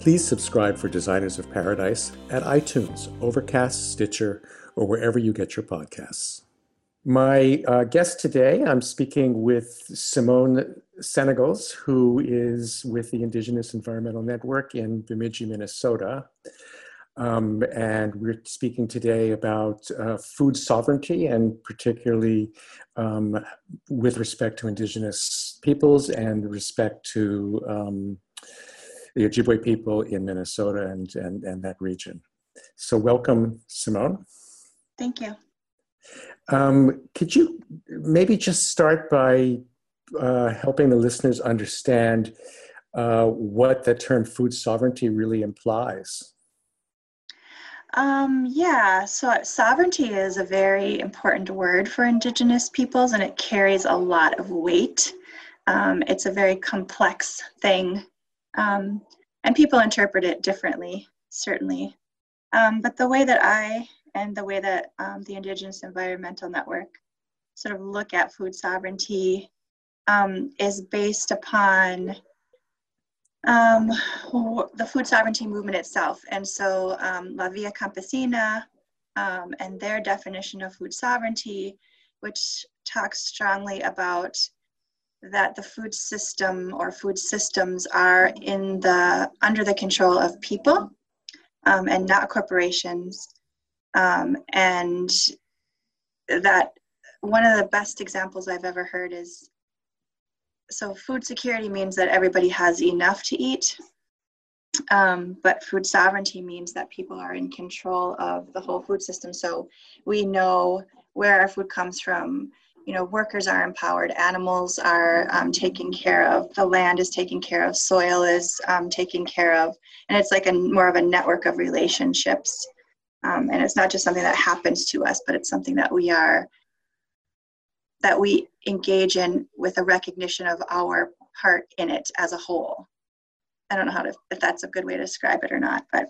Please subscribe for Designers of Paradise at iTunes, Overcast, Stitcher, or wherever you get your podcasts. My uh, guest today, I'm speaking with Simone Senogles, who is with the Indigenous Environmental Network in Bemidji, Minnesota. Um, and we're speaking today about uh, food sovereignty and particularly um, with respect to Indigenous peoples and respect to um, the Ojibwe people in Minnesota and, and, and that region. So welcome, Simone. Thank you. Um, could you maybe just start by uh, helping the listeners understand uh, what the term food sovereignty really implies? Um, yeah, so sovereignty is a very important word for Indigenous peoples and it carries a lot of weight. Um, it's a very complex thing um, and people interpret it differently, certainly. Um, but the way that I and the way that um, the Indigenous Environmental Network sort of look at food sovereignty um, is based upon um, the food sovereignty movement itself. And so um, La Via Campesina and their definition of food sovereignty, which talks strongly about that the food system or food systems are in the under the control of people um, and not corporations. Um, and that one of the best examples i've ever heard is so food security means that everybody has enough to eat um, but food sovereignty means that people are in control of the whole food system. So we know where our food comes from you know workers are empowered animals are um, taken care of the land is taken care of soil is um, taken care of. And it's like a more of a network of relationships. Um, and it's not just something that happens to us but it's something that we are that we engage in with a recognition of our part in it as a whole. I don't know how to if that's a good way to describe it or not but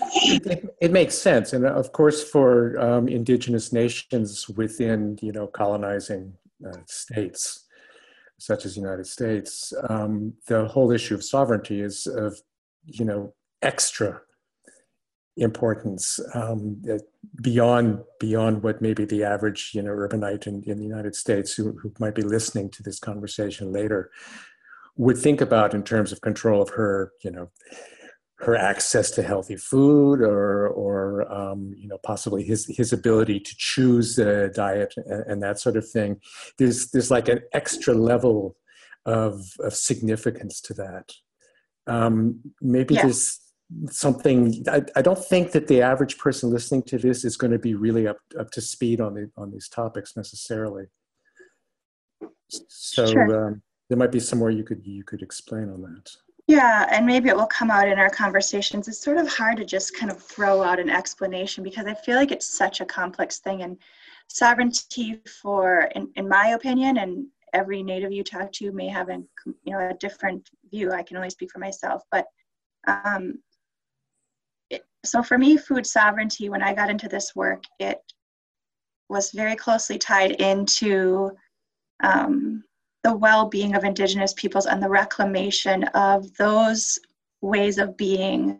it, it, makes sense, and of course, for um, indigenous nations within you know colonizing uh, states, such as the United States, um, the whole issue of sovereignty is of you know extra importance um, beyond beyond what maybe the average you know urbanite in, in the United States who, who might be listening to this conversation later would think about in terms of control of her you know her access to healthy food or or um, you know possibly his his ability to choose a diet and, and, that sort of thing there's there's like an extra level of of significance to that um, maybe yeah. there's something I, I don't think that the average person listening to this is going to be really up up to speed on the on these topics necessarily so sure. um, there might be somewhere you could you could explain on that yeah, and maybe it will come out in our conversations. It's sort of hard to just kind of throw out an explanation because I feel like it's such a complex thing. And sovereignty, for, in, in my opinion, and every native you talk to may have a, you know, a different view. I can only speak for myself. But um, it, so for me, food sovereignty, when I got into this work, it was very closely tied into um, the well-being of indigenous peoples and the reclamation of those ways of being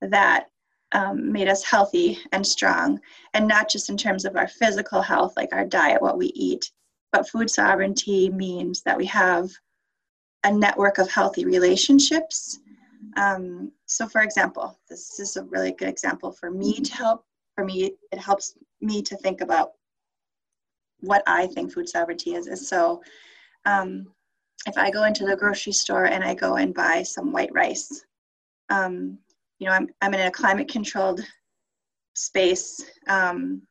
that um, made us healthy and strong. And not just in terms of our physical health like our diet what we eat but food sovereignty means that we have a network of healthy relationships. Um, so for example this is a really good example for me to help for me it helps me to think about what i think food sovereignty is. Is so um, if i go into the grocery store and i go and buy some white rice um, you know I'm, I'm in a climate controlled space. Um,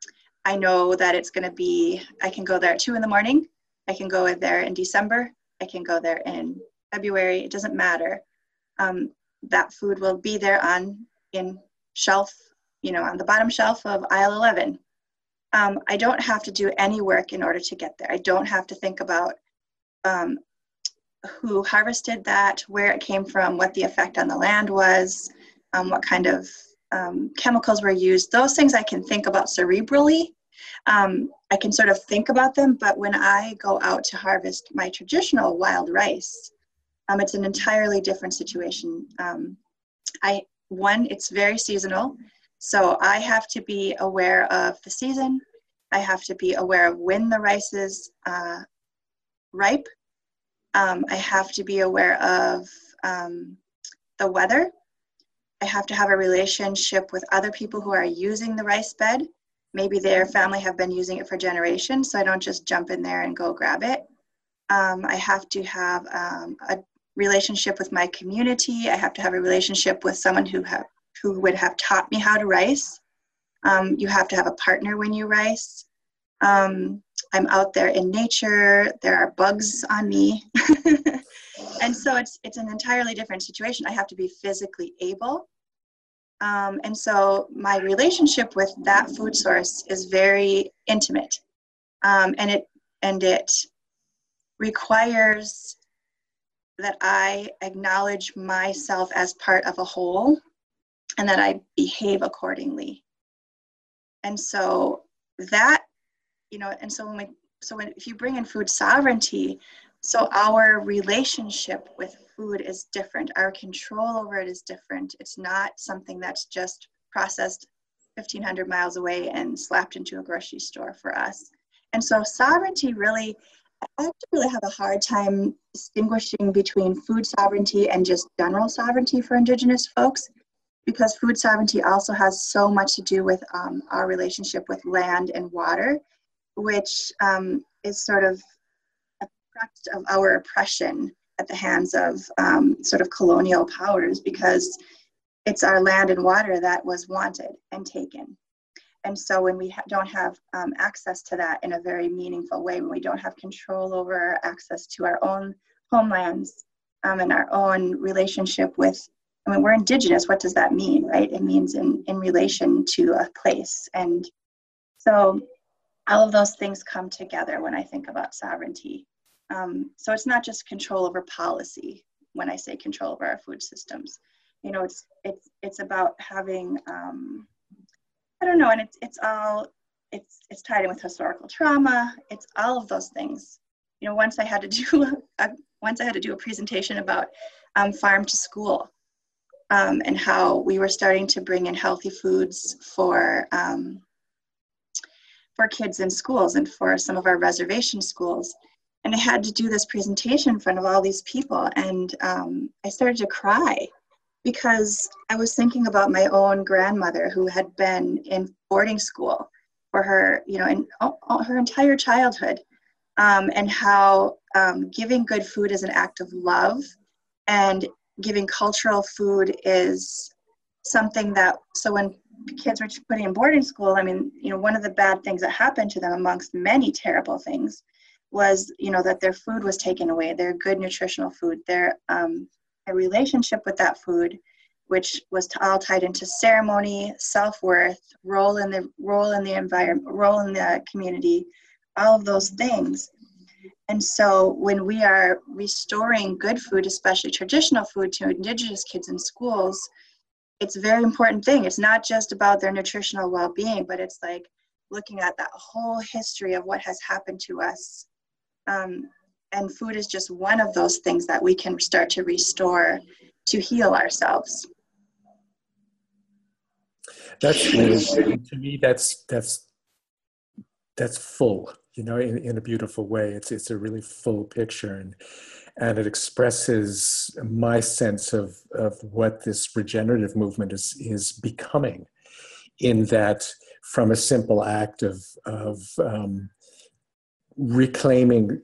i know that it's going to be i can go there at two in the morning. I can go there in december. I can go there in february. It doesn't matter. Um, that food will be there on in shelf, you know, on the bottom shelf of aisle 11. Um, I don't have to do any work in order to get there. I don't have to think about um, who harvested that, where it came from, what the effect on the land was, um, what kind of um, chemicals were used. Those things I can think about cerebrally. Um, I can sort of think about them, but when I go out to harvest my traditional wild rice, um, it's an entirely different situation. Um, I one, it's very seasonal, so I have to be aware of the season. I have to be aware of when the rice is uh, ripe. Um, I have to be aware of um, the weather. I have to have a relationship with other people who are using the rice bed. Maybe their family have been using it for generations, so I don't just jump in there and go grab it. Um, I have to have um, a relationship with my community. I have to have a relationship with someone who have who would have taught me how to rice. Um, you have to have a partner when you rice. Um, I'm out there in nature. There are bugs on me, and so it's it's an entirely different situation. I have to be physically able, um, and so my relationship with that food source is very intimate, um, and it and it requires that I acknowledge myself as part of a whole and that I behave accordingly. And so that, you know, and so when we, so when, if you bring in food sovereignty, so our relationship with food is different. Our control over it is different. It's not something that's just processed 1500 miles away and slapped into a grocery store for us. And so sovereignty really I actually really have a hard time distinguishing between food sovereignty and just general sovereignty for Indigenous folks because food sovereignty also has so much to do with um, our relationship with land and water, which um, is sort of a product of our oppression at the hands of um, sort of colonial powers because it's our land and water that was wanted and taken. And so when we ha- don't have um, access to that in a very meaningful way, when we don't have control over access to our own homelands um, and our own relationship with, I mean, we're indigenous, what does that mean, right? It means in, in relation to a place. And so all of those things come together when I think about sovereignty. Um, so it's not just control over policy when I say control over our food systems. You know, it's it's it's about having um, I don't know, and it's it's all it's it's tied in with historical trauma. It's all of those things. You know, once I had to do a, once I had to do a presentation about um, farm to school um, and how we were starting to bring in healthy foods for um, for kids in schools and for some of our reservation schools. And I had to do this presentation in front of all these people, and um, I started to cry because I was thinking about my own grandmother who had been in boarding school for her, you know, in all, her entire childhood, um, and how um, giving good food is an act of love, and giving cultural food is something that. So when kids were putting in boarding school, I mean, you know, one of the bad things that happened to them, amongst many terrible things, was you know that their food was taken away, their good nutritional food, their um, a relationship with that food which was all tied into ceremony self-worth role in the role in the environment role in the community all of those things. And so when we are restoring good food especially traditional food to indigenous kids in schools it's a very important thing it's not just about their nutritional well-being but it's like looking at that whole history of what has happened to us Um, and food is just one of those things that we can start to restore to heal ourselves. That's to me. That's that's that's full. You know, in, in a beautiful way. It's it's a really full picture, and and it expresses my sense of of what this regenerative movement is is becoming. In that, from a simple act of of um, reclaiming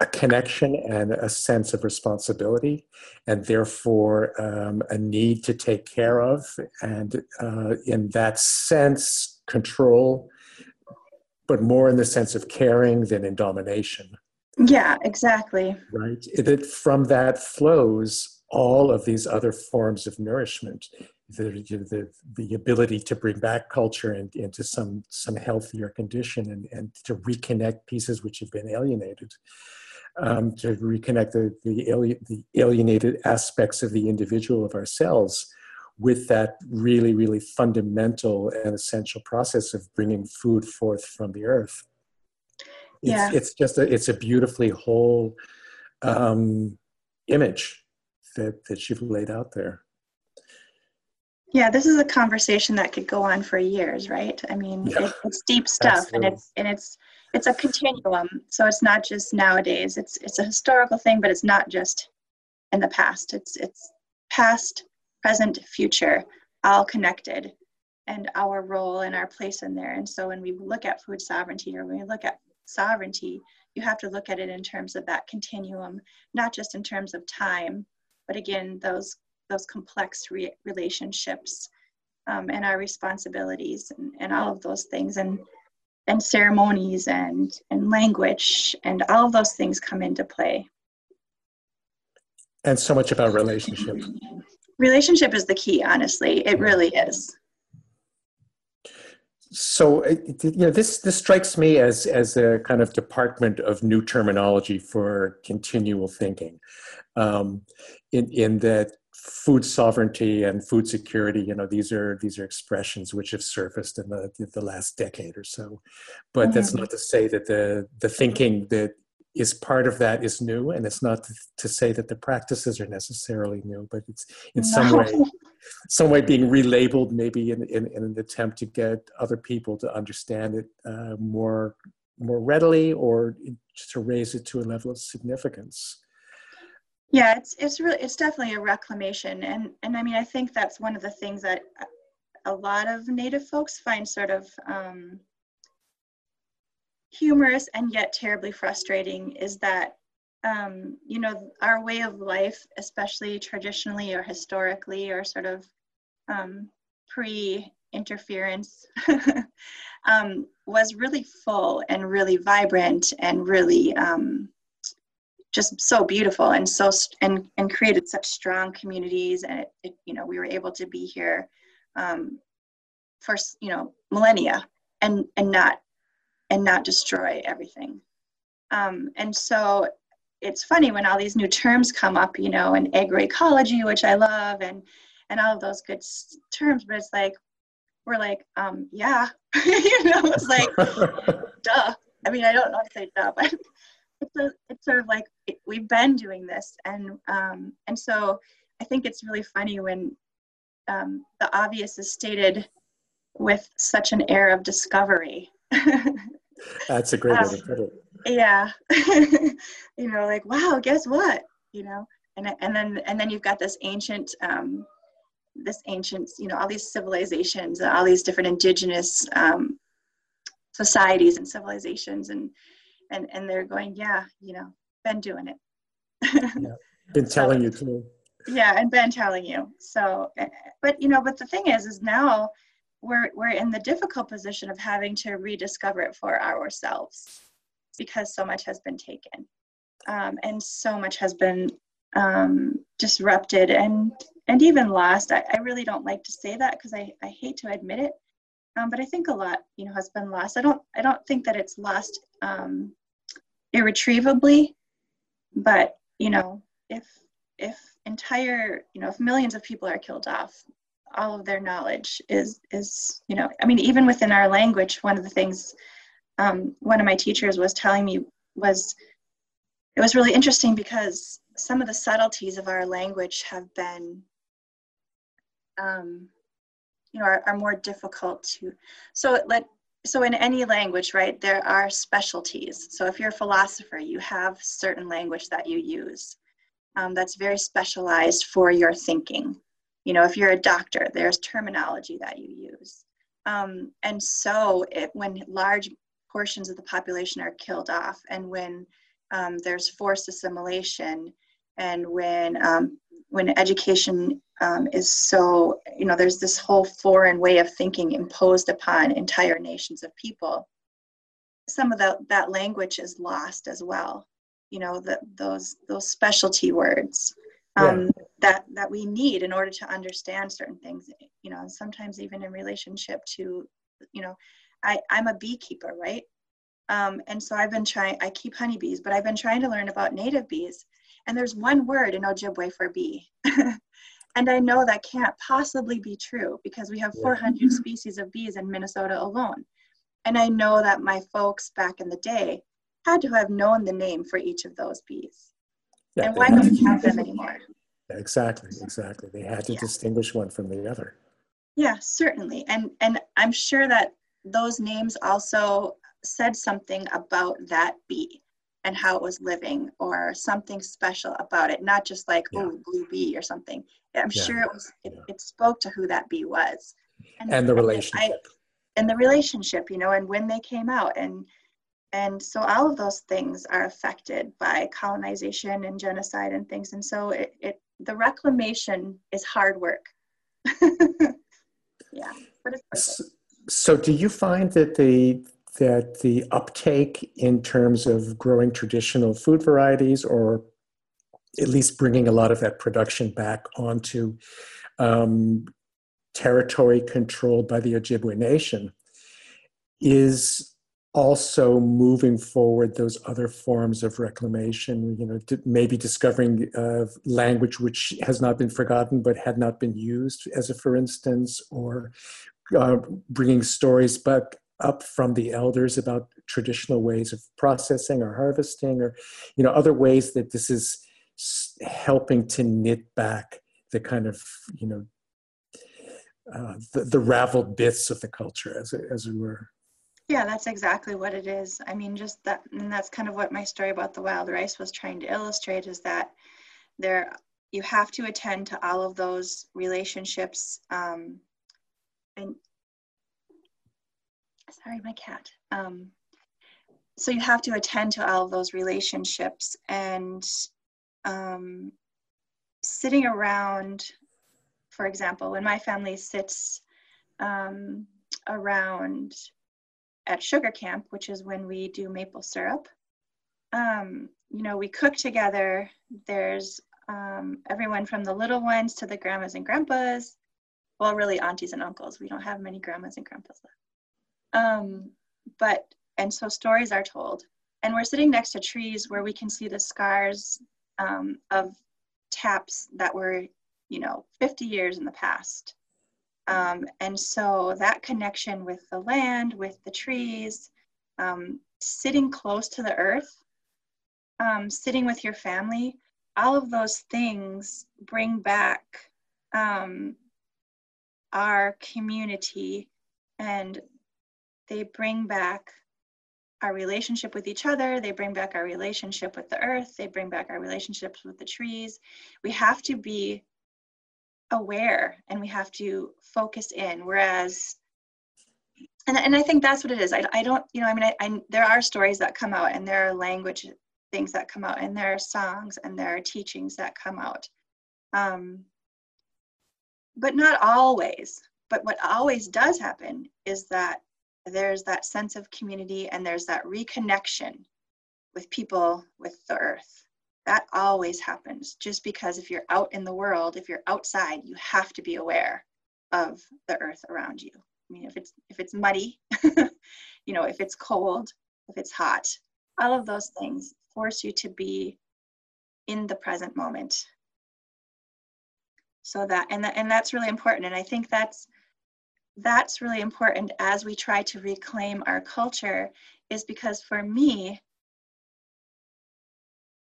a connection and a sense of responsibility, and therefore um, a need to take care of, and uh, in that sense, control, but more in the sense of caring than in domination. Yeah, exactly. Right? That from that flows all of these other forms of nourishment the, the, the ability to bring back culture and, into some, some healthier condition and, and to reconnect pieces which have been alienated, um, to reconnect the, the, alien, the alienated aspects of the individual of ourselves with that really, really fundamental and essential process of bringing food forth from the earth. It's, yeah. it's just a, it's a beautifully whole um, image that, that you've laid out there. Yeah, this is a conversation that could go on for years, right? I mean, yeah. it, it's deep stuff, Absolutely. and it's and it's it's a continuum. So it's not just nowadays. It's it's a historical thing, but it's not just in the past. It's it's past, present, future, all connected, and our role and our place in there. And so when we look at food sovereignty, or when we look at sovereignty, you have to look at it in terms of that continuum, not just in terms of time, but again, those those complex re- relationships um, and our responsibilities and, and all of those things and and ceremonies and and language and all of those things come into play. And so much about relationship relationship is the key honestly. It really is so you know this this strikes me as as a kind of department of new terminology for continual thinking um, in in that food sovereignty and food security you know these are these are expressions which have surfaced in the the last decade or so but mm-hmm. that's not to say that the the thinking that is part of that is new and it's not to, to say that the practices are necessarily new but it's in no. some way some way being relabeled maybe in, in, in, an attempt to get other people to understand it uh, more more readily or to raise it to a level of significance. Yeah it's it's really it's definitely a reclamation. And and i mean i think that's one of the things that a lot of native folks find sort of um, humorous and yet terribly frustrating is that um, you know our way of life especially traditionally or historically or sort of um, pre interference um, was really full and really vibrant and really um, just so beautiful and so and and created such strong communities and it, it you know we were able to be here um, for you know millennia and and not and not destroy everything. Um, and so it's funny when all these new terms come up you know and agroecology which i love and and all of those good terms but it's like we're like um yeah you know it's like duh i mean i don't know to say duh but it's a, it's sort of like we've been doing this, and um, and so I think it's really funny when um, the obvious is stated with such an air of discovery. That's a great way to um, put it. Yeah, you know, like wow, guess what? You know, and and then and then you've got this ancient. Um, this ancient, you know, all these civilizations, and all these different indigenous um, societies and civilizations, and and and they're going yeah you know been doing it yeah. been telling so, you too yeah and been telling you so eh, but you know but the thing is is now we're we're in the difficult position of having to rediscover it for ourselves because so much has been taken. Um, and so much has been um, disrupted and and even lost. I, I really don't like to say that because I, I hate to admit it. Um, but I think a lot you know has been lost. I don't I don't think that it's lost um, irretrievably but you know if if entire you know if millions of people are killed off all of their knowledge is is you know i mean even within our language one of the things um, one of my teachers was telling me was it was really interesting because some of the subtleties of our language have been um, you know are, are more difficult to so let so in any language right there are specialties. So if you're a philosopher you have certain language that you use um, that's very specialized for your thinking. You know if you're a doctor there's terminology that you use. Um, and so it, when large portions of the population are killed off and when um, there's forced assimilation and when um, when education um, is so you know there's this whole foreign way of thinking imposed upon entire nations of people some of the, that language is lost as well you know the, those those specialty words um, yeah. that that we need in order to understand certain things you know and sometimes even in relationship to you know i i'm a beekeeper right? Um, and so i've been trying i keep honeybees but i've been trying to learn about native bees. And there's one word in ojibwe for bee. And i know that can't possibly be true because we have 400 species of bees in minnesota alone. And i know that my folks back in the day had to have known the name for each of those bees. Yeah, and why don't we have them anymore? Exactly exactly. They had to yeah. distinguish one from the other. Yeah certainly. And and i'm sure that those names also said something about that bee and how it was living or something special about it not just like yeah. oh blue bee or something. I'm yeah. sure it was it, yeah. it, spoke to who that bee was. And, and the relationship I, and the relationship you know and when they came out. And and so all of those things are affected by colonization and genocide and things. And so it, it the reclamation is hard work. Yeah but it's so, so do you find that the that the uptake in terms of growing traditional food varieties or at least bringing a lot of that production back onto um, territory controlled by the Ojibwe Nation is also moving forward those other forms of reclamation, you know, maybe discovering uh, language which has not been forgotten but had not been used, as a for instance, or uh, bringing stories back up from the elders about traditional ways of processing or harvesting, or you know, other ways that this is helping to knit back the kind of you know uh, the, the raveled bits of the culture, as it, as it were. Yeah, that's exactly what it is. I mean, just that, and that's kind of what my story about the wild rice was trying to illustrate is that there, you have to attend to all of those relationships. Um, and sorry, my cat. Um, so you have to attend to all of those relationships and um, sitting around, for example, when my family sits um, around at sugar camp, which is when we do maple syrup. Um, you know, we cook together. There's um, everyone from the little ones to the grandmas and grandpas. Well, really, aunties and uncles. We don't have many grandmas and grandpas left. Um, but, and so stories are told. And we're sitting next to trees where we can see the scars um, of taps that were, you know, 50 years in the past. Um, and so that connection with the land, with the trees, um, sitting close to the earth, um, sitting with your family, all of those things bring back um, our community and they bring back our relationship with each other, they bring back our relationship with the earth, they bring back our relationships with the trees. We have to be aware and we have to focus in. Whereas and, and i think that's what it is. I, I don't you know i mean I, I there are stories that come out and there are language things that come out and there are songs and there are teachings that come out. Um, but not always. But what always does happen is that there's that sense of community and there's that reconnection with people with the earth. That always happens. Just because if you're out in the world if you're outside you have to be aware of the earth around you. I mean if it's if it's muddy you know if it's cold if it's hot all of those things force you to be in the present moment so that and that, and that's really important and i think that's that's really important as we try to reclaim our culture is because for me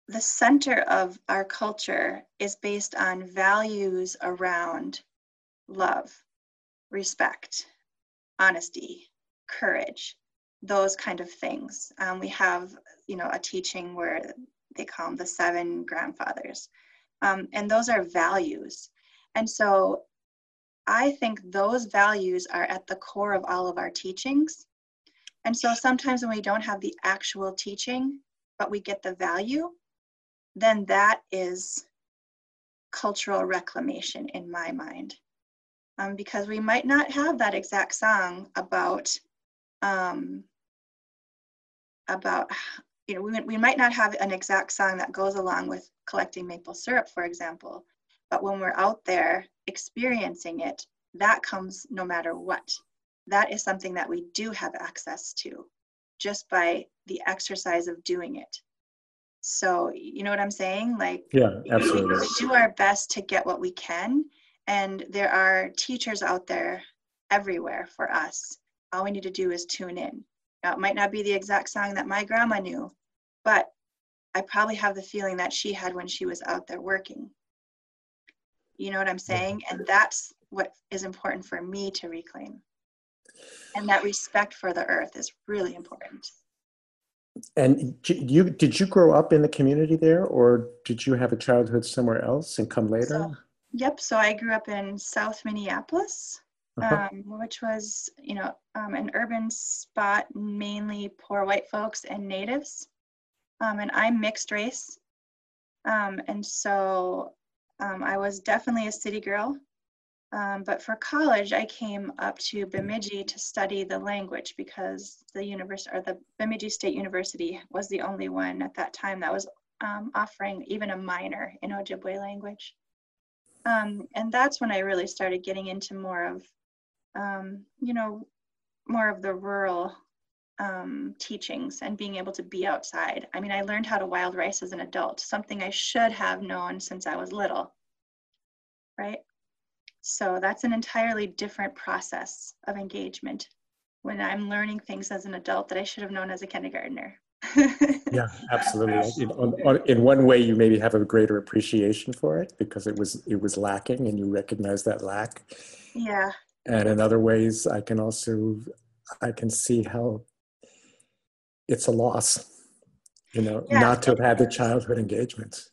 the center of our culture is based on values around love, respect, honesty, courage, those kind of things. Um, we have, you know, a teaching where they call them the seven grandfathers, um, and those are values. And so, I think those values are at the core of all of our teachings. And so sometimes when we don't have the actual teaching, but we get the value, then that is cultural reclamation in my mind. Um, because we might not have that exact song about um, about you know we, we might not have an exact song that goes along with collecting maple syrup for example but when we're out there experiencing it that comes no matter what. That is something that we do have access to just by the exercise of doing it. So you know what i'm saying? Like yeah absolutely. we do our best to get what we can and there are teachers out there everywhere for us. All we need to do is tune in. Now it might not be the exact song that my grandma knew but i probably have the feeling that she had when she was out there working you know what i'm saying and that's what is important for me to reclaim and that respect for the earth is really important and you did you grow up in the community there, or did you have a childhood somewhere else and come later? So, yep. So I grew up in South Minneapolis, uh-huh. um, which was you know um, an urban spot, mainly poor white folks and natives. Um, and I'm mixed race, um, and so um, I was definitely a city girl. Um, but for college, I came up to Bemidji to study the language because the university or the Bemidji State University was the only one at that time that was um, offering even a minor in Ojibwe language. Um, and that's when I really started getting into more of, um, you know, more of the rural um, teachings and being able to be outside. I mean, I learned how to wild rice as an adult, something I should have known since I was little, right? So that's an entirely different process of engagement when I'm learning things as an adult that I should have known as a kindergartner. yeah, absolutely. In, on, on, in, one way, you maybe have a greater appreciation for it because it was it was lacking, and you recognize that lack. Yeah. And in other ways, I can also I can see how it's a loss, you know, yeah. not to have had the childhood engagements.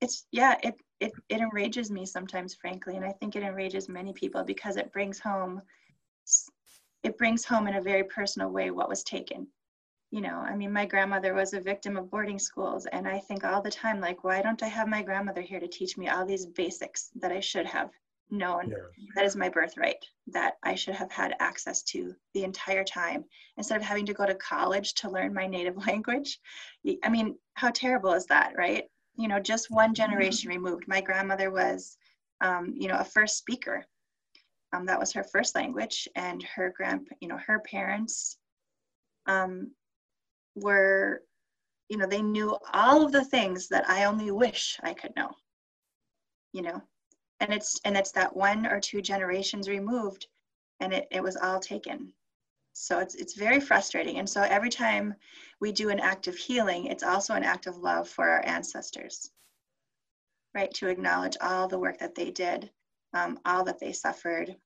It's yeah, it it, it enrages me sometimes frankly and i think it enrages many people because it brings home it brings home in a very personal way what was taken you know i mean my grandmother was a victim of boarding schools and i think all the time like why don't i have my grandmother here to teach me all these basics that i should have known yeah. that is my birthright that i should have had access to the entire time instead of having to go to college to learn my native language i mean how terrible is that right you know, just one generation removed. My grandmother was, um, you know, a first speaker. Um, that was her first language, and her grand, you know, her parents um, were, you know, they knew all of the things that I only wish I could know. You know, and it's and it's that one or two generations removed, and it it was all taken. So it's it's very frustrating. And so every time we do an act of healing, it's also an act of love for our ancestors, right? To acknowledge all the work that they did, um, all that they suffered,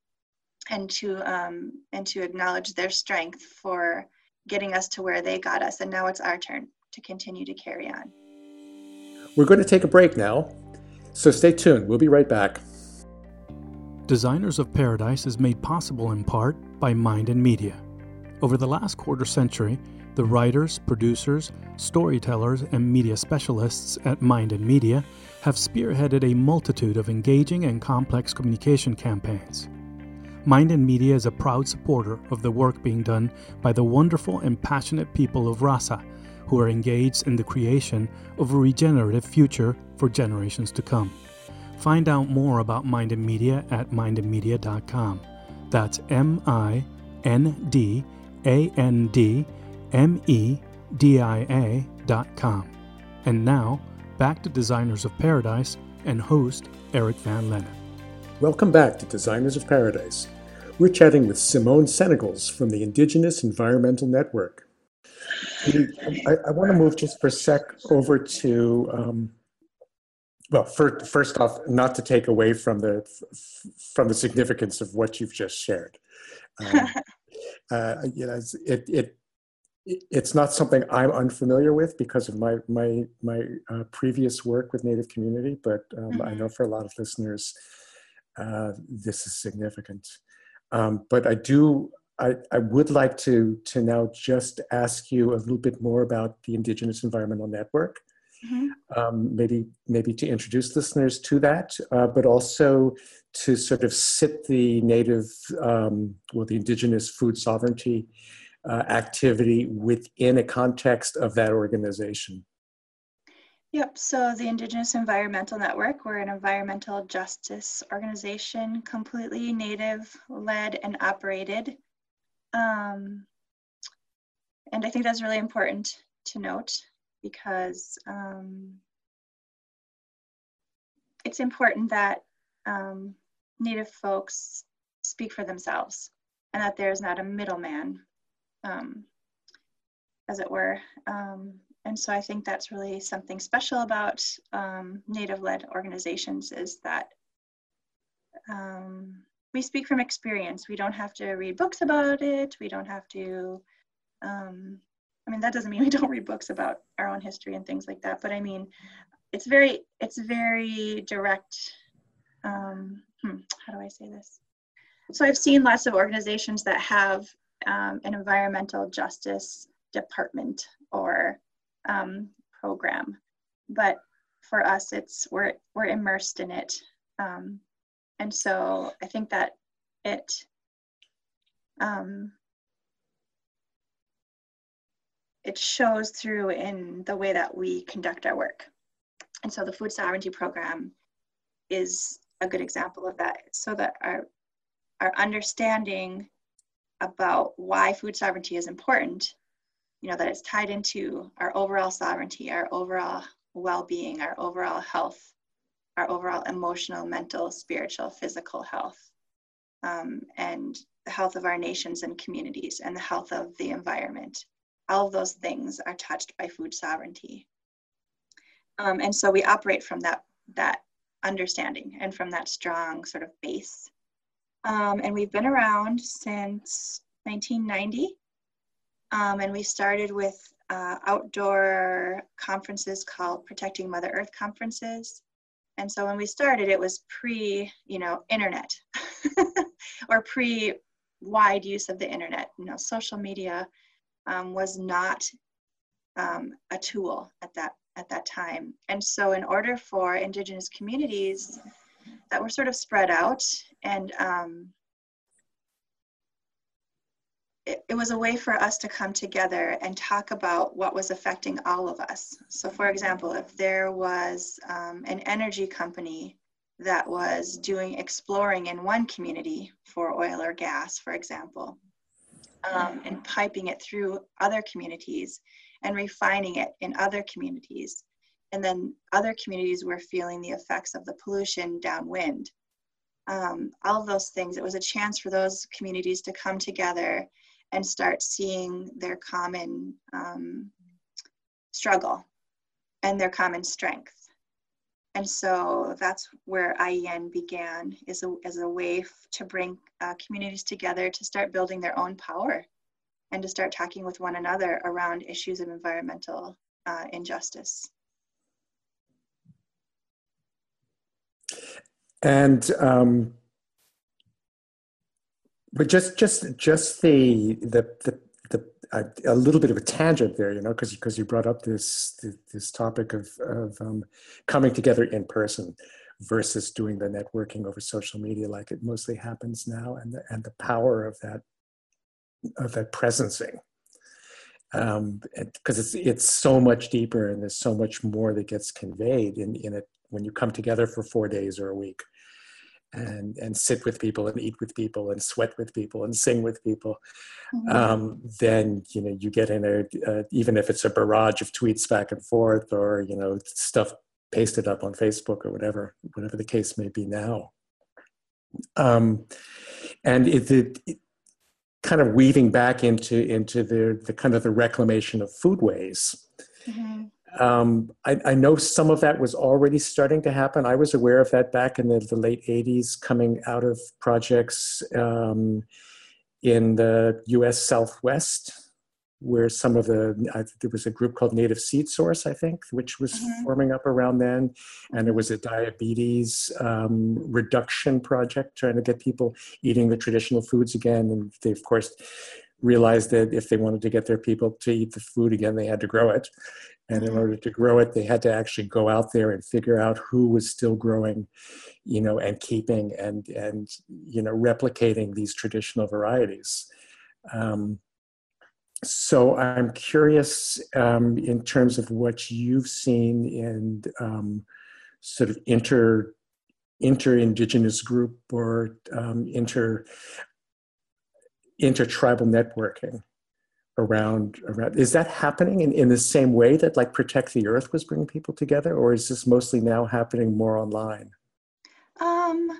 and to um, and to acknowledge their strength for getting us to where they got us. And now it's our turn to continue to carry on. We're going to take a break now, so stay tuned. We'll be right back. Designers of Paradise is made possible in part by Mind and Media. Over the last quarter century, the writers, producers, storytellers, and media specialists at Mind and Media have spearheaded a multitude of engaging and complex communication campaigns. Mind and Media is a proud supporter of the work being done by the wonderful and passionate people of Rasa, who are engaged in the creation of a regenerative future for generations to come. Find out more about Mind and Media at mindandmedia.com. That's M I N D a N D M E D I A dot com. And now, back to Designers of Paradise and host Eric Van Lennep. Welcome back to Designers of Paradise. We're chatting with Simone Senogles from the Indigenous Environmental Network. I, I want to move just for a sec over to, um, well, first, first off, not to take away from the from the significance of what you've just shared. Um, uh, you know, it, it it's not something I'm unfamiliar with because of my my my uh, previous work with Native community, but um, mm-hmm. I know for a lot of listeners, uh, this is significant. Um, but I do I, I would like to, to now just ask you a little bit more about the Indigenous Environmental Network. Mm-hmm. Um, maybe, maybe to introduce listeners to that, uh, but also to sort of sit the native, um, well, the Indigenous food sovereignty uh, activity within a context of that organization. Yep, so the Indigenous Environmental Network, we're an environmental justice organization, completely native led and operated. Um, and I think that's really important to note because um, it's important that um, Native folks speak for themselves and that there's not a middleman, um, as it were. Um, and so I think that's really something special about um, Native-led organizations is that um, we speak from experience. We don't have to read books about it. We don't have to, um, I mean, that doesn't mean we don't read books about our own history and things like that. But I mean, it's very, it's very direct. Um, hmm, how do I say this? So I've seen lots of organizations that have um, an environmental justice department or um, program, but for us, it's we're we're immersed in it. Um, and so I think that it um, it shows through in the way that we conduct our work. And so the food sovereignty program is a good example of that. So that our our understanding about why food sovereignty is important, you know, that it's tied into our overall sovereignty, our overall well-being, our overall health, our overall emotional, mental, spiritual, physical health, um, and the health of our nations and communities, and the health of the environment. All of those things are touched by food sovereignty. Um, and so we operate from that, that understanding and from that strong sort of base. Um, and we've been around since 1990. Um, and we started with uh, outdoor conferences called Protecting Mother Earth conferences. And so when we started, it was pre, you know, internet or pre wide use of the internet. You know, social media um, was not um, a tool at that at that time. And so, in order for Indigenous communities that were sort of spread out and um, it, it was a way for us to come together and talk about what was affecting all of us. So, for example, if there was um, an energy company that was doing exploring in one community for oil or gas, for example, um, and piping it through other communities and refining it in other communities. And then other communities were feeling the effects of the pollution downwind. Um, all of those things, it was a chance for those communities to come together and start seeing their common um, struggle and their common strength. And so that's where IEN began, is a, as a way f- to bring uh, communities together to start building their own power and to start talking with one another around issues of environmental uh, injustice. And um, but just just just the the the, the uh, a little bit of a tangent there, you know, because because you brought up this this topic of of um, coming together in person versus doing the networking over social media like it mostly happens now, and the and the power of that of that presencing. Um because it's it's so much deeper and there's so much more that gets conveyed in in it when you come together for four days or a week and and sit with people and eat with people and sweat with people and sing with people mm-hmm. um, then you know you get in there uh, even if it's a barrage of tweets back and forth or you know stuff pasted up on facebook or whatever whatever the case may be now um, and it, it, kind of weaving back into into the the kind of the reclamation of foodways. Mm-hmm. Um, I, I, know some of that was already starting to happen. I was aware of that back in the, the late 80s, coming out of projects um, in the US Southwest where some of the I, there was a group called Native Seed Source, I think, which was mm-hmm. forming up around then, and there was a diabetes um, reduction project trying to get people eating the traditional foods again, and they of course realized that if they wanted to get their people to eat the food again, they had to grow it, and in order to grow it, they had to actually go out there and figure out who was still growing, you know, and keeping and and you know replicating these traditional varieties. Um, so I'm curious um, in terms of what you've seen in um, sort of inter inter-indigenous group or um, inter inter-tribal networking around around is that happening in, in the same way that like protect the earth was bringing people together or is this mostly now happening more online um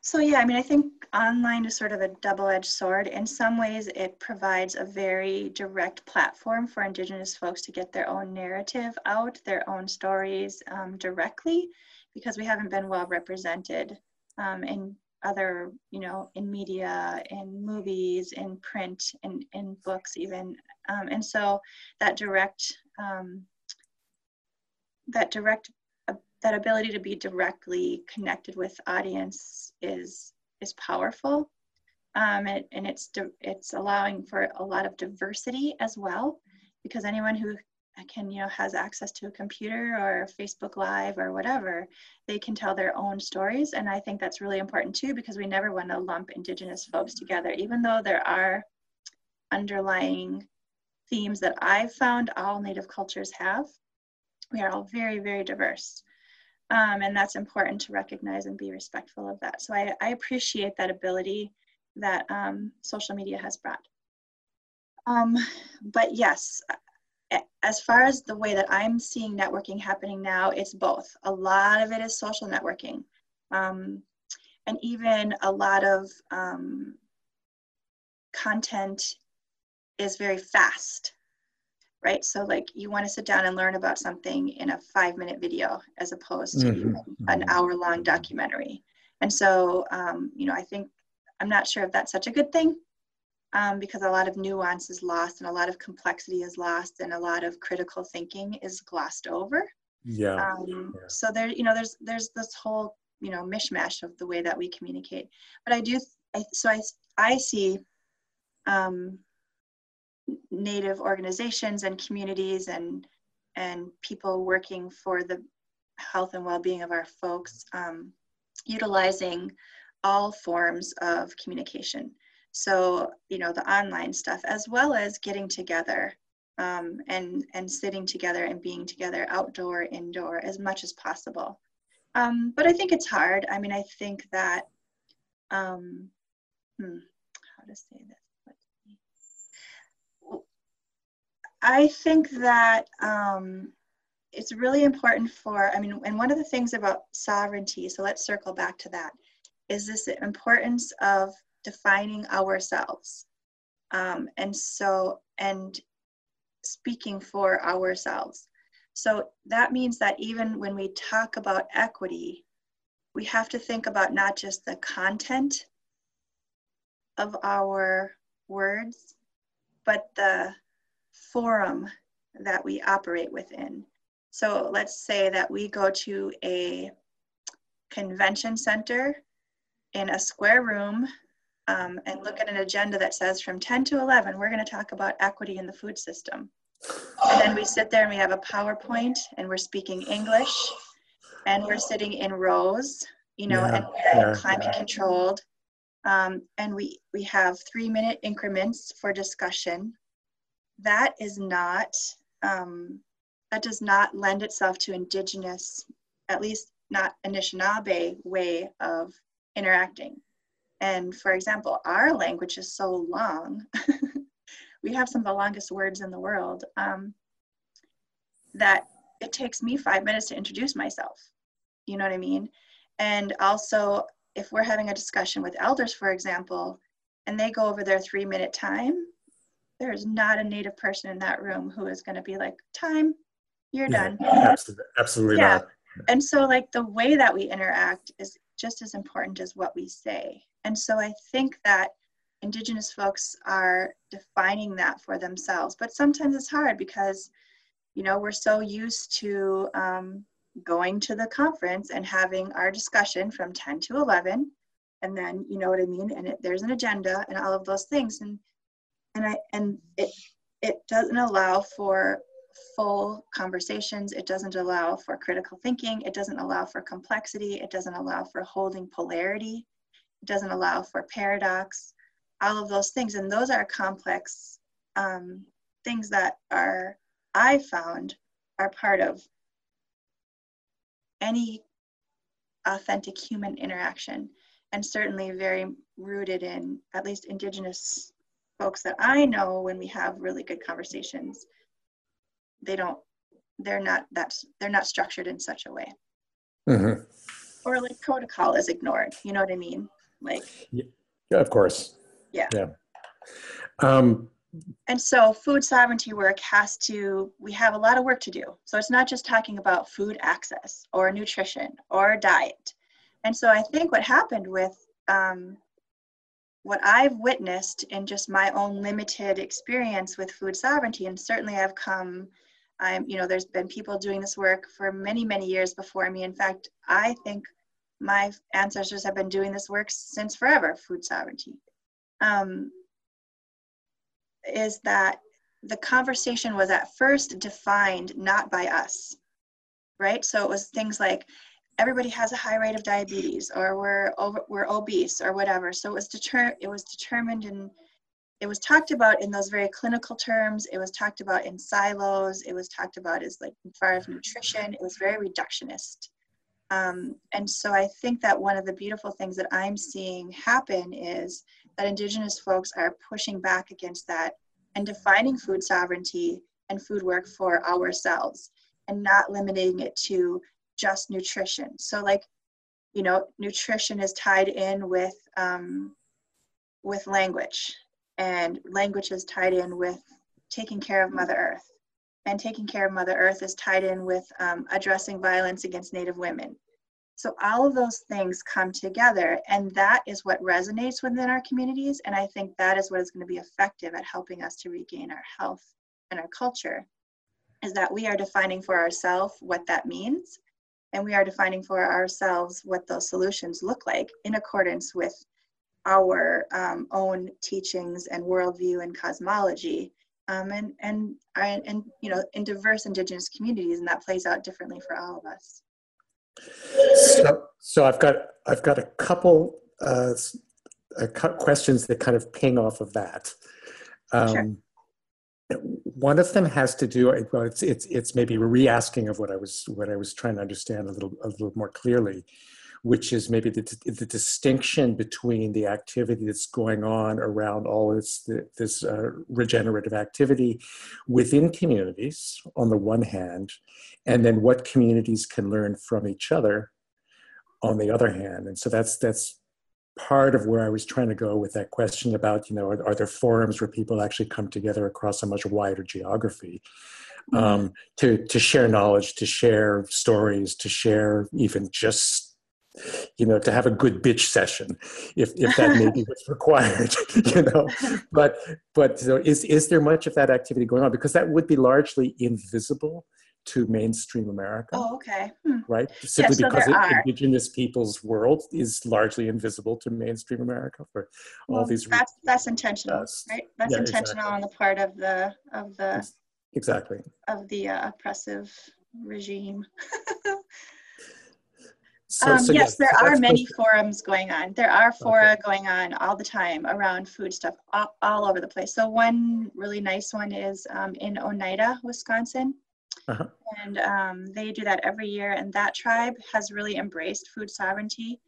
so yeah, I mean, I think online is sort of a double-edged sword. In some ways, it provides a very direct platform for Indigenous folks to get their own narrative out, their own stories um, directly, because we haven't been well represented um, in other, you know, in media, in movies, in print, in, in books even. Um, and so that direct, um, that direct that ability to be directly connected with audience is is powerful um, and it's it's allowing for a lot of diversity as well because anyone who can you know has access to a computer or facebook live or whatever they can tell their own stories and i think that's really important too because we never want to lump indigenous folks together even though there are underlying themes that i've found all native cultures have we are all very very diverse um, and that's important to recognize and be respectful of that. So I, I appreciate that ability that um, social media has brought. Um, but yes, as far as the way that I'm seeing networking happening now, it's both. A lot of it is social networking. Um, and even a lot of um, content is very fast right? So like you want to sit down and learn about something in a five minute video as opposed to mm-hmm. an mm-hmm. hour long documentary. And so, um, you know, I think I'm not sure if that's such a good thing um, because a lot of nuance is lost and a lot of complexity is lost and a lot of critical thinking is glossed over. Yeah. Um, yeah. So there, you know, there's there's this whole you know mishmash of the way that we communicate. But I do, I, so I I see um, native organizations and communities and and people working for the health and well-being of our folks um, utilizing all forms of communication so you know the online stuff as well as getting together um, and and sitting together and being together outdoor indoor as much as possible. Um, but i think it's hard. I mean i think that um, hmm, how to say this? I think that um, it's really important for, I mean, and one of the things about sovereignty, so let's circle back to that, is this importance of defining ourselves. Um, and so, and speaking for ourselves. So that means that even when we talk about equity, we have to think about not just the content of our words, but the forum that we operate within. So let's say that we go to a convention center in a square room um, and look at an agenda that says from 10 to 11, we're going to talk about equity in the food system. And then we sit there and we have a PowerPoint and we're speaking English and we're sitting in rows, you know, yeah, and yeah, climate yeah. controlled. Um, and we, we have three minute increments for discussion that is not, um, that does not lend itself to indigenous, at least not Anishinaabe way of interacting. And for example, our language is so long. we have some of the longest words in the world um, that it takes me five minutes to introduce myself. You know what I mean? And also, if we're having a discussion with elders, for example, and they go over their three minute time, there's not a native person in that room who is going to be like, time, you're Yeah, done. Absolutely, absolutely Yeah. not. And so, like, the way that we interact is just as important as what we say. And so, I think that Indigenous folks are defining that for themselves. But sometimes it's hard because, you know, we're so used to um, going to the conference and having our discussion from 10 to 11. And then, you know what I mean? And it, there's an agenda and all of those things. And and I and it it doesn't allow for full conversations. It doesn't allow for critical thinking. It doesn't allow for complexity. It doesn't allow for holding polarity. Doesn't allow for paradox. All of those things, and those are complex um, things that are I found are part of any authentic human interaction, and certainly very rooted in at least Indigenous folks that I know when we have really good conversations they don't they're not that's they're not structured in such a way Mhm. or like protocol is ignored you know what i mean like Yeah, of course. Yeah. Yeah. Um, and so food sovereignty work has to we have a lot of work to do so it's not just talking about food access or nutrition or diet and so i think what happened with um, what i've witnessed in just my own limited experience with food sovereignty and certainly i've come i'm you know there's been people doing this work for many many years before me in fact i think my ancestors have been doing this work since forever food sovereignty um, is that the conversation was at first defined not by us, right? So it was things like everybody has a high rate of diabetes or we're over, we're obese or whatever. So it was deter it was determined and it was talked about in those very clinical terms. It was talked about in silos. It was talked about as like far as nutrition. It was very reductionist. Um, and so I think that one of the beautiful things that I'm seeing happen is that Indigenous folks are pushing back against that and defining food sovereignty and food work for ourselves and not limiting it to just nutrition. So, like, you know, nutrition is tied in with um, with language, and language is tied in with taking care of Mother Earth, and taking care of Mother Earth is tied in with um, addressing violence against Native women. So all of those things come together, and that is what resonates within our communities. And I think that is what is going to be effective at helping us to regain our health and our culture. Is that we are defining for ourselves what that means, and we are defining for ourselves what those solutions look like in accordance with our um, own teachings and worldview and cosmology. Um, and, and, and, you know, in diverse indigenous communities, and that plays out differently for all of us. so, so I've got I've got a couple uh, s- a cou- questions that kind of ping off of that. Um, Sure. One of them has to do. Well, it's it's it's maybe re-asking of what I was what I was trying to understand a little a little more clearly, which is maybe the the distinction between the activity that's going on around all this this uh, regenerative activity within communities on the one hand, and then what communities can learn from each other on the other hand. And so that's that's part of where I was trying to go with that question about, you know, are, are there forums where people actually come together across a much wider geography um, to, to share knowledge, to share stories, to share even just, you know, to have a good bitch session, if, if that may be what's required, you know. But but so is is there much of that activity going on? Because that would be largely invisible to mainstream America Oh, okay. Hmm. right? Simply so because it- indigenous people's world is largely invisible to mainstream America for all Well, these that's that's intentional, Yes. right? That's Yeah, intentional exactly. on the part of the of the. Exactly. of the uh, oppressive regime. So, um, so yes, there so are many forums going on. There are fora going on all the time around food stuff, all, all over the place. So one really nice one is um, in Oneida, Wisconsin. Uh-huh. And um, they do that every year. And that tribe has really embraced food sovereignty.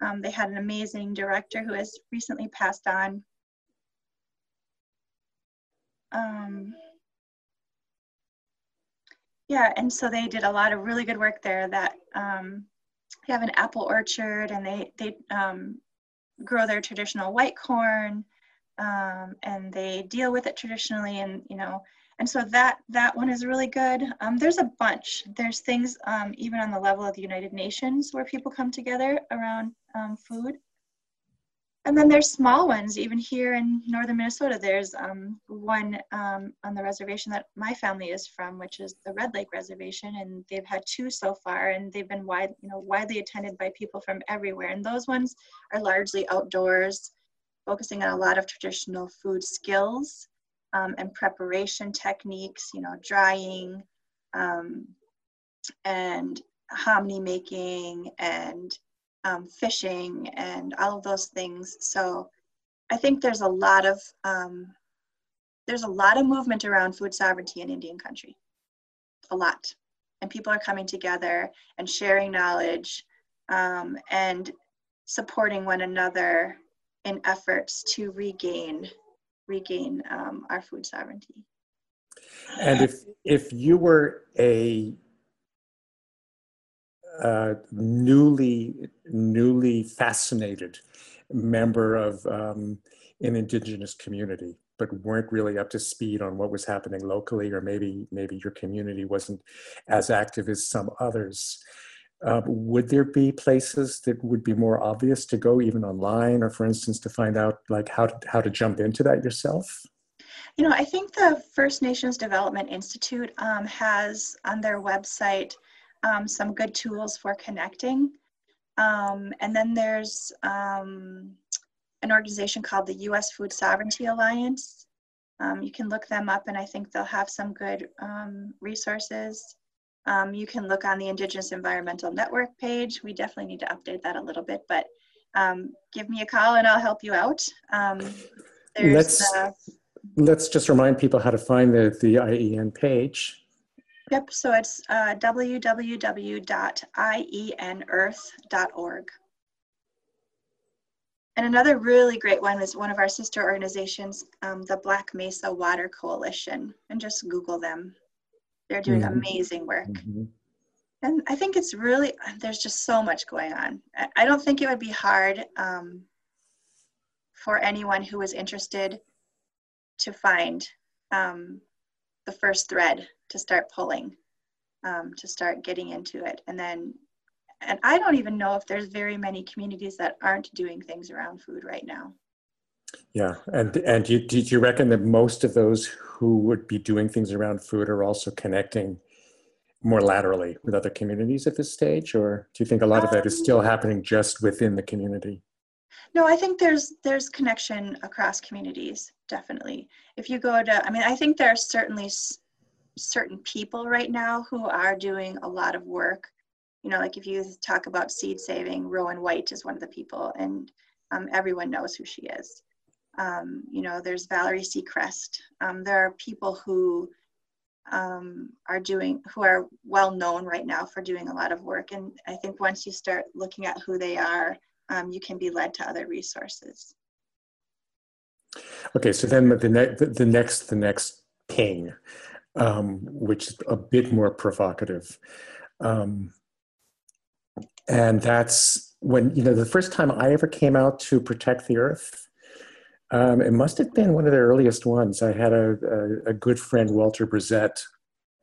Um, they had an amazing director who has recently passed on. Um, yeah, and so they did a lot of really good work there that um, they have an apple orchard and they, they um, grow their traditional white corn. um, and they deal with it traditionally and you know and so that that one is really good um, there's a bunch there's things um, even on the level of the united nations where people come together around um, food and then there's small ones even here in northern minnesota there's um, one um, on the reservation that my family is from which is the red lake reservation and they've had two so far and they've been wide you know widely attended by people from everywhere. And those ones are largely outdoors focusing on a lot of traditional food skills um, and preparation techniques, you know, drying um, and hominy making and um, fishing and all of those things. So I think there's a lot of um, there's a lot of movement around food sovereignty in Indian country, a lot, and people are coming together and sharing knowledge um, and supporting one another in efforts to regain regain um, our food sovereignty. And if if you were a uh, newly newly fascinated member of um, an indigenous community, but weren't really up to speed on what was happening locally, or maybe maybe your community wasn't as active as some others. Uh, would there be places that would be more obvious to go even online or for instance to find out like how to, how to jump into that yourself you know i think the first nations development institute um, has on their website um, some good tools for connecting um, and then there's um, an organization called the us food sovereignty alliance um, you can look them up and i think they'll have some good um, resources um, you can look on the Indigenous Environmental Network page. We definitely need to update that a little bit, but um, give me a call and I'll help you out. Um, let's, the, let's just remind people how to find the, the IEN page. Yep, so it's uh, www.ienearth.org. And another really great one is one of our sister organizations, um, the Black Mesa Water Coalition, and just Google them. They're doing mm-hmm. amazing work. Mm-hmm. And I think it's really, there's just so much going on. I don't think it would be hard um, for anyone who is interested to find um, the first thread to start pulling, um, to start getting into it. And then, and I don't even know if there's very many communities that aren't doing things around food right now. Yeah, and and do you, do you reckon that most of those who would be doing things around food are also connecting more laterally with other communities at this stage, or do you think a lot of that is um, still happening just within the community? No, I think there's there's connection across communities definitely. If you go to, I mean, I think there are certainly certain people right now who are doing a lot of work. You know, like if you talk about seed saving, Rowan White is one of the people, and um, everyone knows who she is. Um, you know, there's Valerie Segrest. Um, there are people who um, are doing, who are well known right now for doing a lot of work. And I think once you start looking at who they are, um, you can be led to other resources. Okay, so then the, ne- the next, the next ping, um, which is a bit more provocative. Um, and that's when, you know, the first time I ever came out to protect the earth, um, it must have been one of the earliest ones. I had a, a, a good friend, Walter Brissett,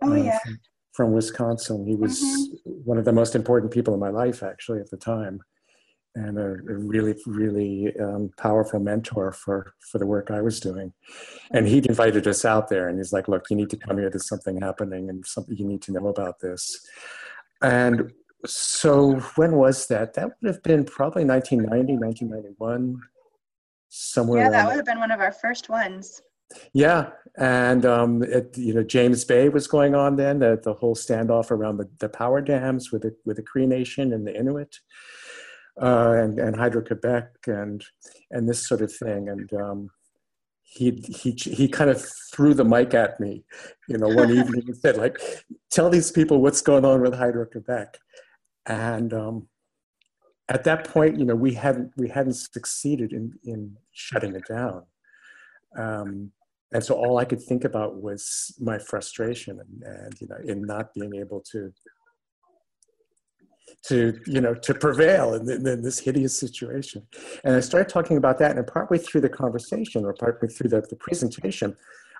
oh, uh, yeah. from, from, Wisconsin. He was mm-hmm. one of the most important people in my life, actually, at the time, and a, a really, really um, powerful mentor for, for the work I was doing. And he'd invited us out there, and he's like, Look, you need to come here. There's something happening, and something you need to know about this. And so, when was that? That would have been probably 1990, 1991 somewhere. Yeah, that would have been one of our first ones. Yeah, and um, it, you know James Bay was going on then. The, the whole standoff around the, the power dams with the with the Cree Nation and the Inuit, uh, and and Hydro Quebec and and this sort of thing. And um, he he he kind of threw the mic at me, you know, one evening. And said like, "Tell these people what's going on with Hydro Quebec," and um, at that point, you know, we hadn't we hadn't succeeded in in shutting it down, um, and so all I could think about was my frustration and, and you know in not being able to to you know to prevail in, in, in, this hideous situation. And i started talking about that and partway through the conversation or partway through the, the presentation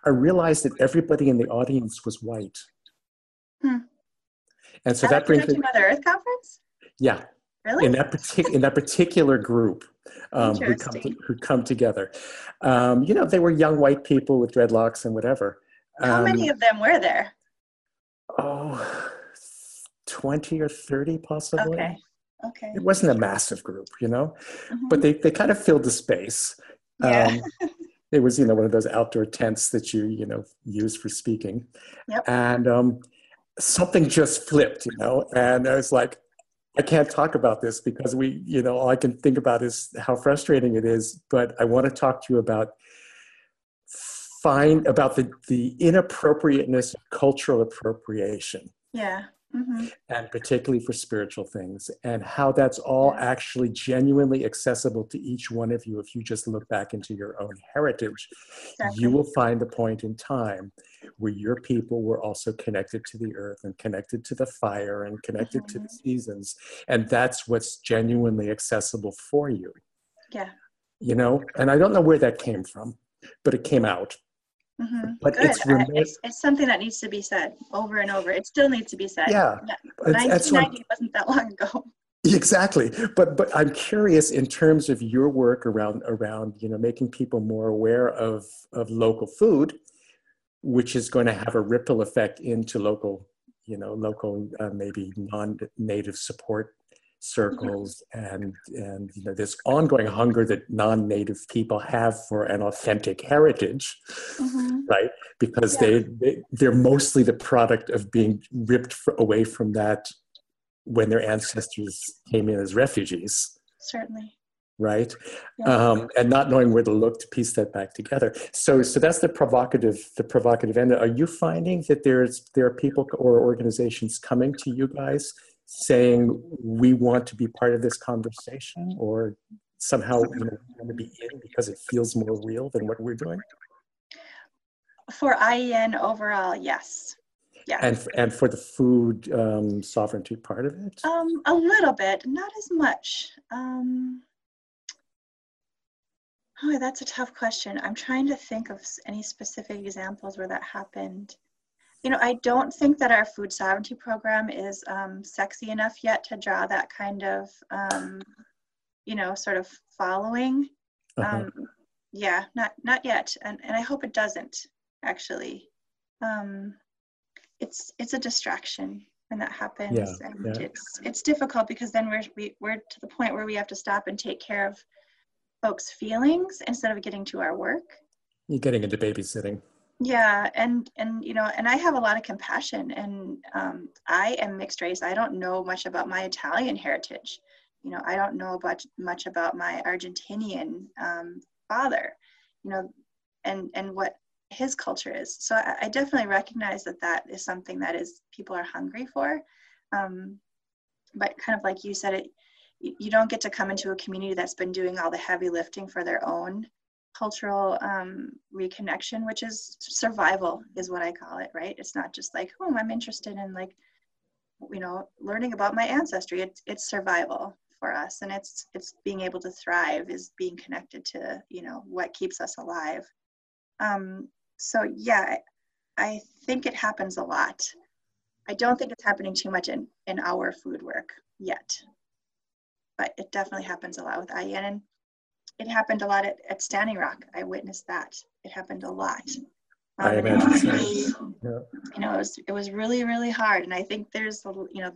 i realized that everybody in the audience was white. Hmm. and so that brings me to Mother Earth conference? Yeah. Really? In that particular in that particular group um, who come to, who come together. Um, you know they were young white people with dreadlocks and whatever. How um, many of them were there? Oh 20 or 30 possibly. Okay. Okay. It wasn't a massive group, you know, mm-hmm. but they, they kind of filled the space. Yeah. Um, it was, you know, one of those outdoor tents that you, you know, use for speaking. Yep. And um, something just flipped, you know, and I was like, I can't talk about this because we, you know, all I can think about is how frustrating it is. But I want to talk to you about find about the the inappropriateness of cultural appropriation. Yeah mm-hmm. and particularly for spiritual things, and how that's all actually genuinely accessible to each one of you if you just look back into your own heritage. Exactly. You will find the point in time where your people were also connected to the earth and connected to the fire and connected mm-hmm. to the mm-hmm. seasons, and that's what's genuinely accessible for you. Yeah. You know, and I don't know where that came from, but it came out Mm-hmm. But Good. it's, remain- it's, it's something that needs to be said over and over. It still needs to be said. Yeah, 1990 wasn't that long ago. Exactly, but but I'm curious in terms of your work around around you know making people more aware of of local food, which is going to have a ripple effect into local you know local uh, maybe non-native support circles and and you know this ongoing hunger that non-native people have for an authentic heritage mm-hmm. right? Because yeah. they, they they're mostly the product of being ripped for, away from that when their ancestors came in as refugees. Certainly. Right? Yeah. um, and not knowing where to look to piece that back together. So so that's the provocative the provocative end. Are you finding that there's there are people or organizations coming to you guys saying we want to be part of this conversation or somehow know, want to be in because it feels more real than what we're doing? For IEN overall, yes. Yeah. And for, and for the food um, sovereignty part of it? Um, a little bit, not as much. Um, oh, that's a tough question. I'm trying to think of any specific examples where that happened you know, I don't think that our food sovereignty program is um, sexy enough yet to draw that kind of, um, you know, sort of following. Uh-huh. Um, yeah, not not yet, and and I hope it doesn't actually. Um, it's it's a distraction when that happens, yeah, and yeah. it's it's difficult because then we're we, we're to the point where we have to stop and take care of folks' feelings instead of getting to our work. You're getting into babysitting yeah and and you know and i have a lot of compassion and um, i am mixed race. I don't know much about my italian heritage. You know i don't know much about my argentinian um, father you know and and what his culture is. So I, I, definitely recognize that that is something that is people are hungry for um, but kind of like you said it you don't get to come into a community that's been doing all the heavy lifting for their own cultural um, reconnection, which is survival, is what I call it, right? It's not just like, oh, I'm interested in like, you know, learning about my ancestry. It's it's survival for us, and it's it's being able to thrive is being connected to you know what keeps us alive. Um, so yeah, I think it happens a lot. I don't think it's happening too much in in our food work yet, but it definitely happens a lot with IEN. And it happened a lot at, at Standing Rock. I witnessed that. It happened a lot. Um, I imagine. Really, yeah. You know, it was it was really really hard, and I think there's you know,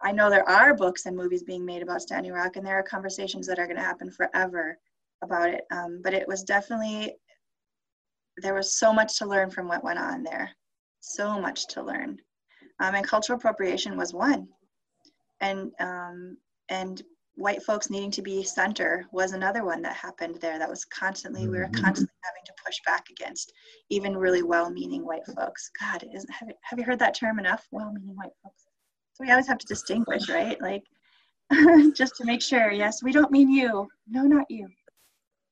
I know there are books and movies being made about Standing Rock, and there are conversations that are going to happen forever about it. Um, but it was definitely there was so much to learn from what went on there, so much to learn, um, and cultural appropriation was one, and um, and white folks needing to be center was another one that happened there that was constantly we were mm-hmm. constantly having to push back against even really well-meaning white folks. God isn't have, you, have you heard that term enough? Well-meaning white folks. So we always have to distinguish right? Like just to make sure. Yes we don't mean you. No not you.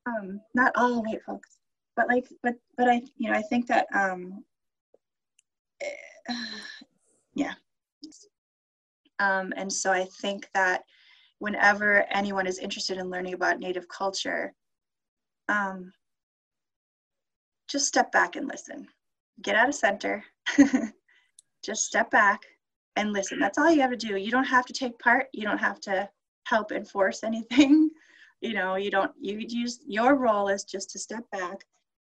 Um not all white folks. But like but but i you know i think that um yeah. Um, and so I think that whenever anyone is interested in learning about Native culture, um, just step back and listen. Get out of center, just step back and listen. That's all you have to do. You don't have to take part, you don't have to help enforce anything. You know, you don't, you use your role is just to step back.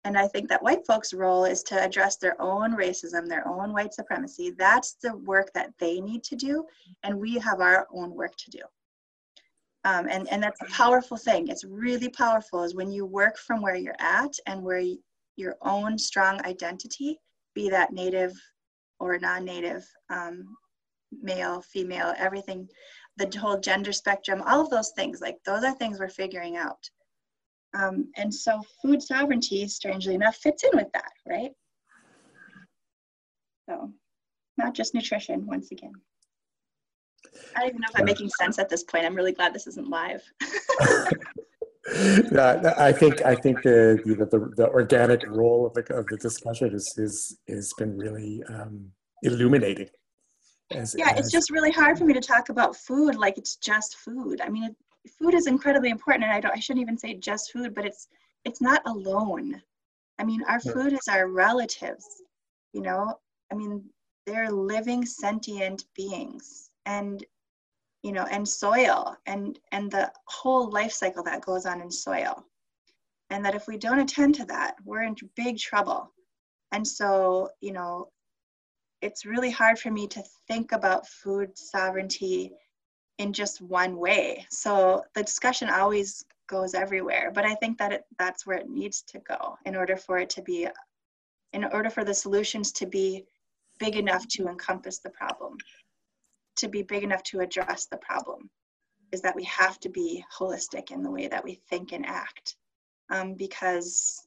And I think that white folks' role is to address their own racism, their own white supremacy. That's the work that they need to do. And we have our own work to do. Um, and, and that's a powerful thing. It's really powerful is when you work from where you're at and where you, your own strong identity, be that native or non-native, um, male, female, everything, the whole gender spectrum, all of those things, like those are things we're figuring out. Um, and so food sovereignty, strangely enough, fits in with that, right? So not just nutrition, once again. I don't even know if I'm making sense at this point. I'm really glad this isn't live. I think I think the, the the organic role of the of the discussion is is has been really um, illuminating. As, yeah, as, it's just really hard for me to talk about food like it's just food. I mean, it, food is incredibly important, and I don't I shouldn't even say just food, but it's it's not alone. I mean, our food is our relatives. You know, I mean, they're living sentient beings and you know and soil and and the whole life cycle that goes on in soil. And that if we don't attend to that we're in big trouble. And so you know it's really hard for me to think about food sovereignty in just one way. So the discussion always goes everywhere but i think that it, that's where it needs to go in order for it to be in order for the solutions to be big enough to encompass the problem to be big enough to address the problem is that we have to be holistic in the way that we think and act um, because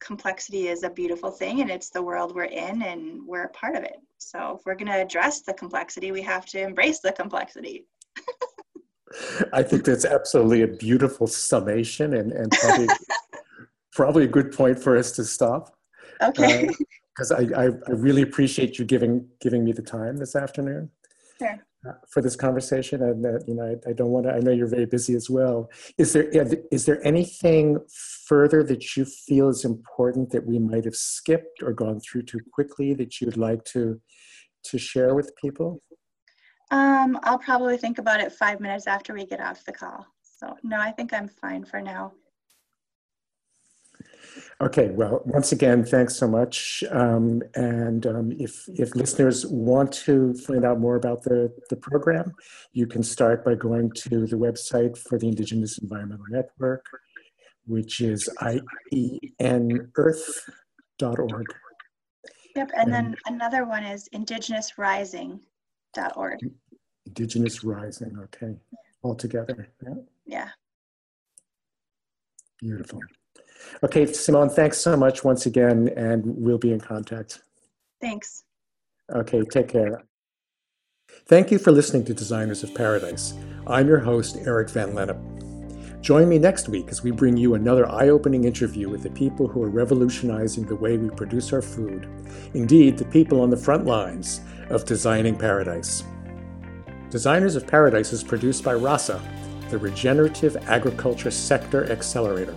complexity is a beautiful thing and it's the world we're in and we're a part of it. So if we're going to address the complexity we have to embrace the complexity. I think that's absolutely a beautiful summation and, and probably, probably a good point for us to stop. Okay. Because uh, I, I, I really appreciate you giving giving me the time this afternoon Sure. Uh, for this conversation, and that you know, I, I don't want to. I know you're very busy as well. Is there is there anything further that you feel is important that we might have skipped or gone through too quickly that you would like to to share with people? Um, I'll probably think about it five minutes after we get off the call. So no, I think I'm fine for now. Okay, well, once again, thanks so much. Um, and um, if, if listeners want to find out more about the, the program, you can start by going to the website for the Indigenous Environmental Network, which is ienearth.org. Yep, and, and then another one is indigenousrising.org. Indigenous Rising, okay, all together. Yeah. yeah. Beautiful. Okay, Simone, thanks so much once again, and we'll be in contact. Thanks. Okay, take care. Thank you for listening to Designers of Paradise. I'm your host, Eric Van Lennep. Join me next week as we bring you another eye opening interview with the people who are revolutionizing the way we produce our food. Indeed, the people on the front lines of designing paradise. Designers of Paradise is produced by RASA, the Regenerative Agriculture Sector Accelerator.